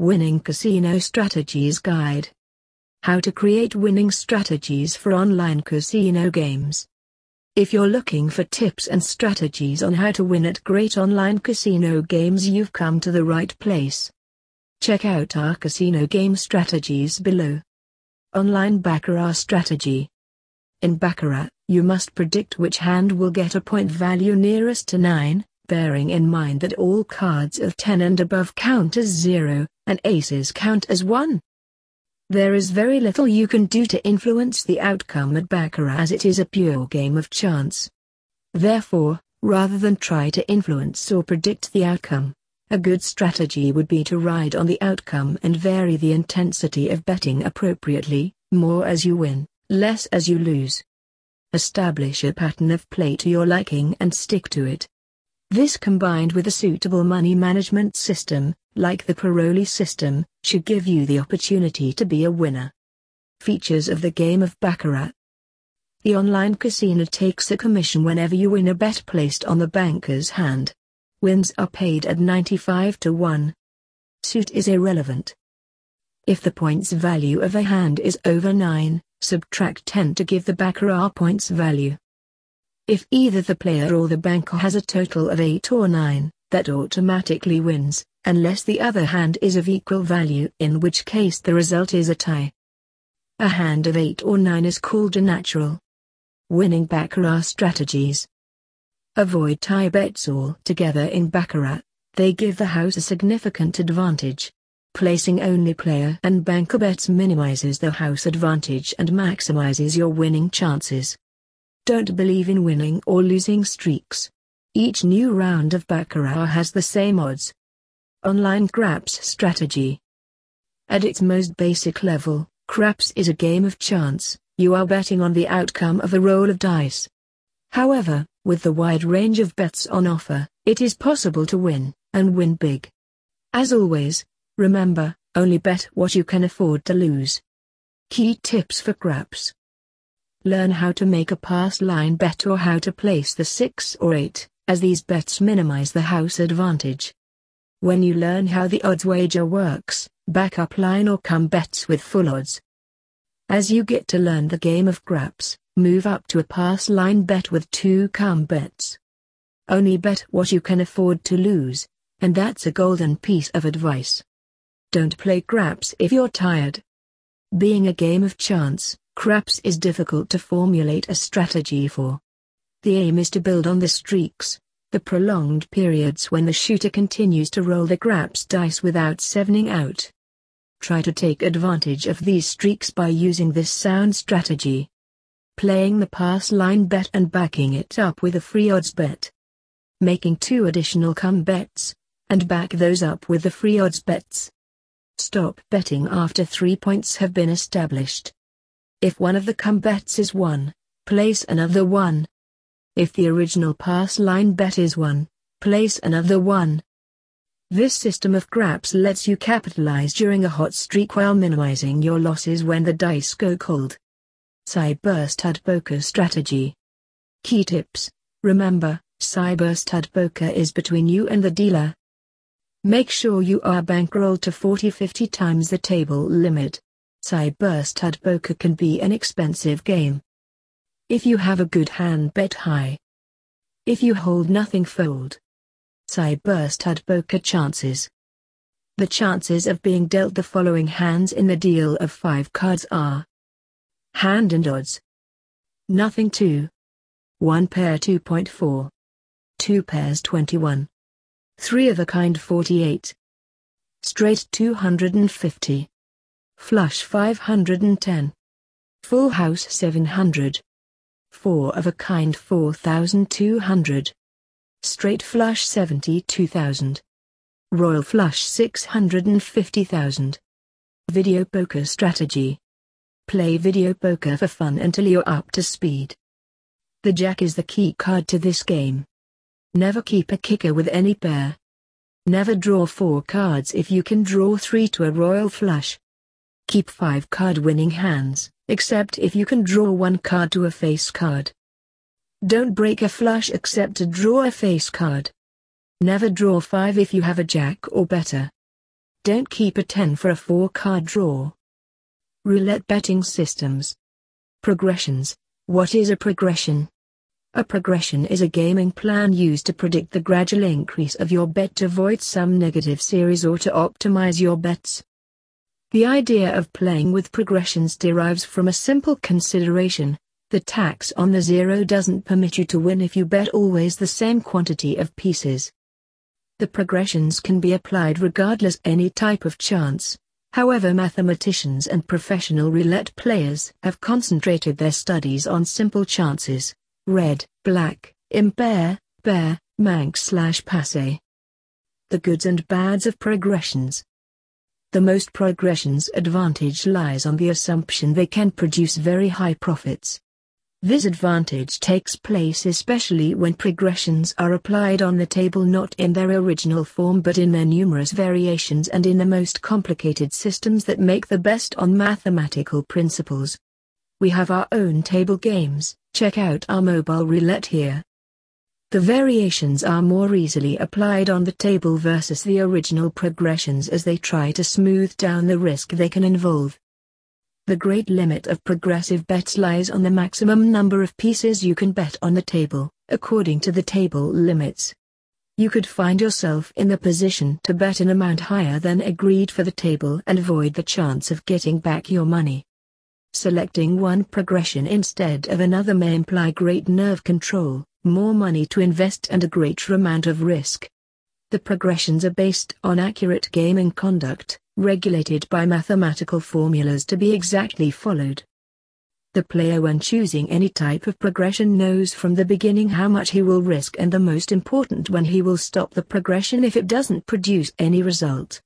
Winning Casino Strategies Guide. How to create winning strategies for online casino games. If you're looking for tips and strategies on how to win at great online casino games, you've come to the right place. Check out our casino game strategies below. Online Baccarat Strategy. In Baccarat, you must predict which hand will get a point value nearest to 9, bearing in mind that all cards of 10 and above count as 0, and aces count as 1. There is very little you can do to influence the outcome at Baccarat as it is a pure game of chance. Therefore, rather than try to influence or predict the outcome, a good strategy would be to ride on the outcome and vary the intensity of betting appropriately, more as you win, less as you lose. Establish a pattern of play to your liking and stick to it. This combined with a suitable money management system, like the Paroli system, should give you the opportunity to be a winner. Features of the game of Baccarat The online casino takes a commission whenever you win a bet placed on the banker's hand. Wins are paid at 95 to 1. Suit is irrelevant. If the points value of a hand is over 9, subtract 10 to give the Baccarat points value. If either the player or the banker has a total of 8 or 9, that automatically wins, unless the other hand is of equal value in which case the result is a tie. A hand of 8 or 9 is called a natural. Winning Baccarat strategies. Avoid tie bets altogether in Baccarat, they give the house a significant advantage. Placing only player and banker bets minimizes the house advantage and maximizes your winning chances. Don't believe in winning or losing streaks. Each new round of Baccarat has the same odds. Online Craps Strategy At its most basic level, craps is a game of chance, you are betting on the outcome of a roll of dice. However, with the wide range of bets on offer, it is possible to win, and win big. As always, remember, only bet what you can afford to lose. Key tips for craps Learn how to make a pass line bet or how to place the 6 or 8, as these bets minimize the house advantage. When you learn how the odds wager works, back up line or come bets with full odds. As you get to learn the game of craps, move up to a pass line bet with two come bets. Only bet what you can afford to lose, and that's a golden piece of advice. Don't play craps if you're tired. Being a game of chance, Craps is difficult to formulate a strategy for. The aim is to build on the streaks, the prolonged periods when the shooter continues to roll the craps dice without sevening out. Try to take advantage of these streaks by using this sound strategy. Playing the pass line bet and backing it up with a free odds bet. Making two additional come bets, and back those up with the free odds bets. Stop betting after three points have been established. If one of the come bets is 1, place another 1. If the original pass line bet is 1, place another 1. This system of craps lets you capitalize during a hot streak while minimizing your losses when the dice go cold. Cyber Stud Poker Strategy Key tips Remember, Cyber Stud Poker is between you and the dealer. Make sure you are bankrolled to 40-50 times the table limit. Cyber Stud Poker can be an expensive game. If you have a good hand bet high. If you hold nothing fold. Cyber Stud Poker chances. The chances of being dealt the following hands in the deal of 5 cards are Hand and odds. Nothing 2. 1 pair 2.4. 2 pairs 21. 3 of a kind 48. Straight 250. Flush 510. Full House 700. Four of a kind 4200. Straight Flush 72000. Royal Flush 650,000. Video Poker Strategy. Play video poker for fun until you're up to speed. The Jack is the key card to this game. Never keep a kicker with any pair. Never draw four cards if you can draw three to a royal flush. Keep 5 card winning hands, except if you can draw one card to a face card. Don't break a flush except to draw a face card. Never draw 5 if you have a jack or better. don't keep a 10 for a 4 card draw. Roulette betting systems. Progressions. What is a progression? A progression is a gaming plan used to predict the gradual increase of your bet to avoid some negative series or to optimize your bets. The idea of playing with progressions derives from a simple consideration. The tax on the zero doesn't permit you to win if you bet always the same quantity of pieces. The progressions can be applied regardless any type of chance. However mathematicians and professional roulette players have concentrated their studies on simple chances red, black, impair, pair, manque slash passe. The goods and bads of progressions. The most progressions advantage lies on the assumption they can produce very high profits. This advantage takes place especially when progressions are applied on the table not in their original form but in their numerous variations and in the most complicated systems that make the best on mathematical principles. We have our own table games, check out our mobile roulette here. The variations are more easily applied on the table versus the original progressions as they try to smooth down the risk they can involve. The great limit of progressive bets lies on the maximum number of pieces you can bet on the table, according to the table limits. You could find yourself in the position to bet an amount higher than agreed for the table and avoid the chance of getting back your money. Selecting one progression instead of another may imply great nerve control, more money to invest and a greater amount of risk. The progressions are based on accurate gaming conduct, regulated by mathematical formulas to be exactly followed. The player when choosing any type of progression knows from the beginning how much he will risk and the most important when he will stop the progression if it doesn't produce any result.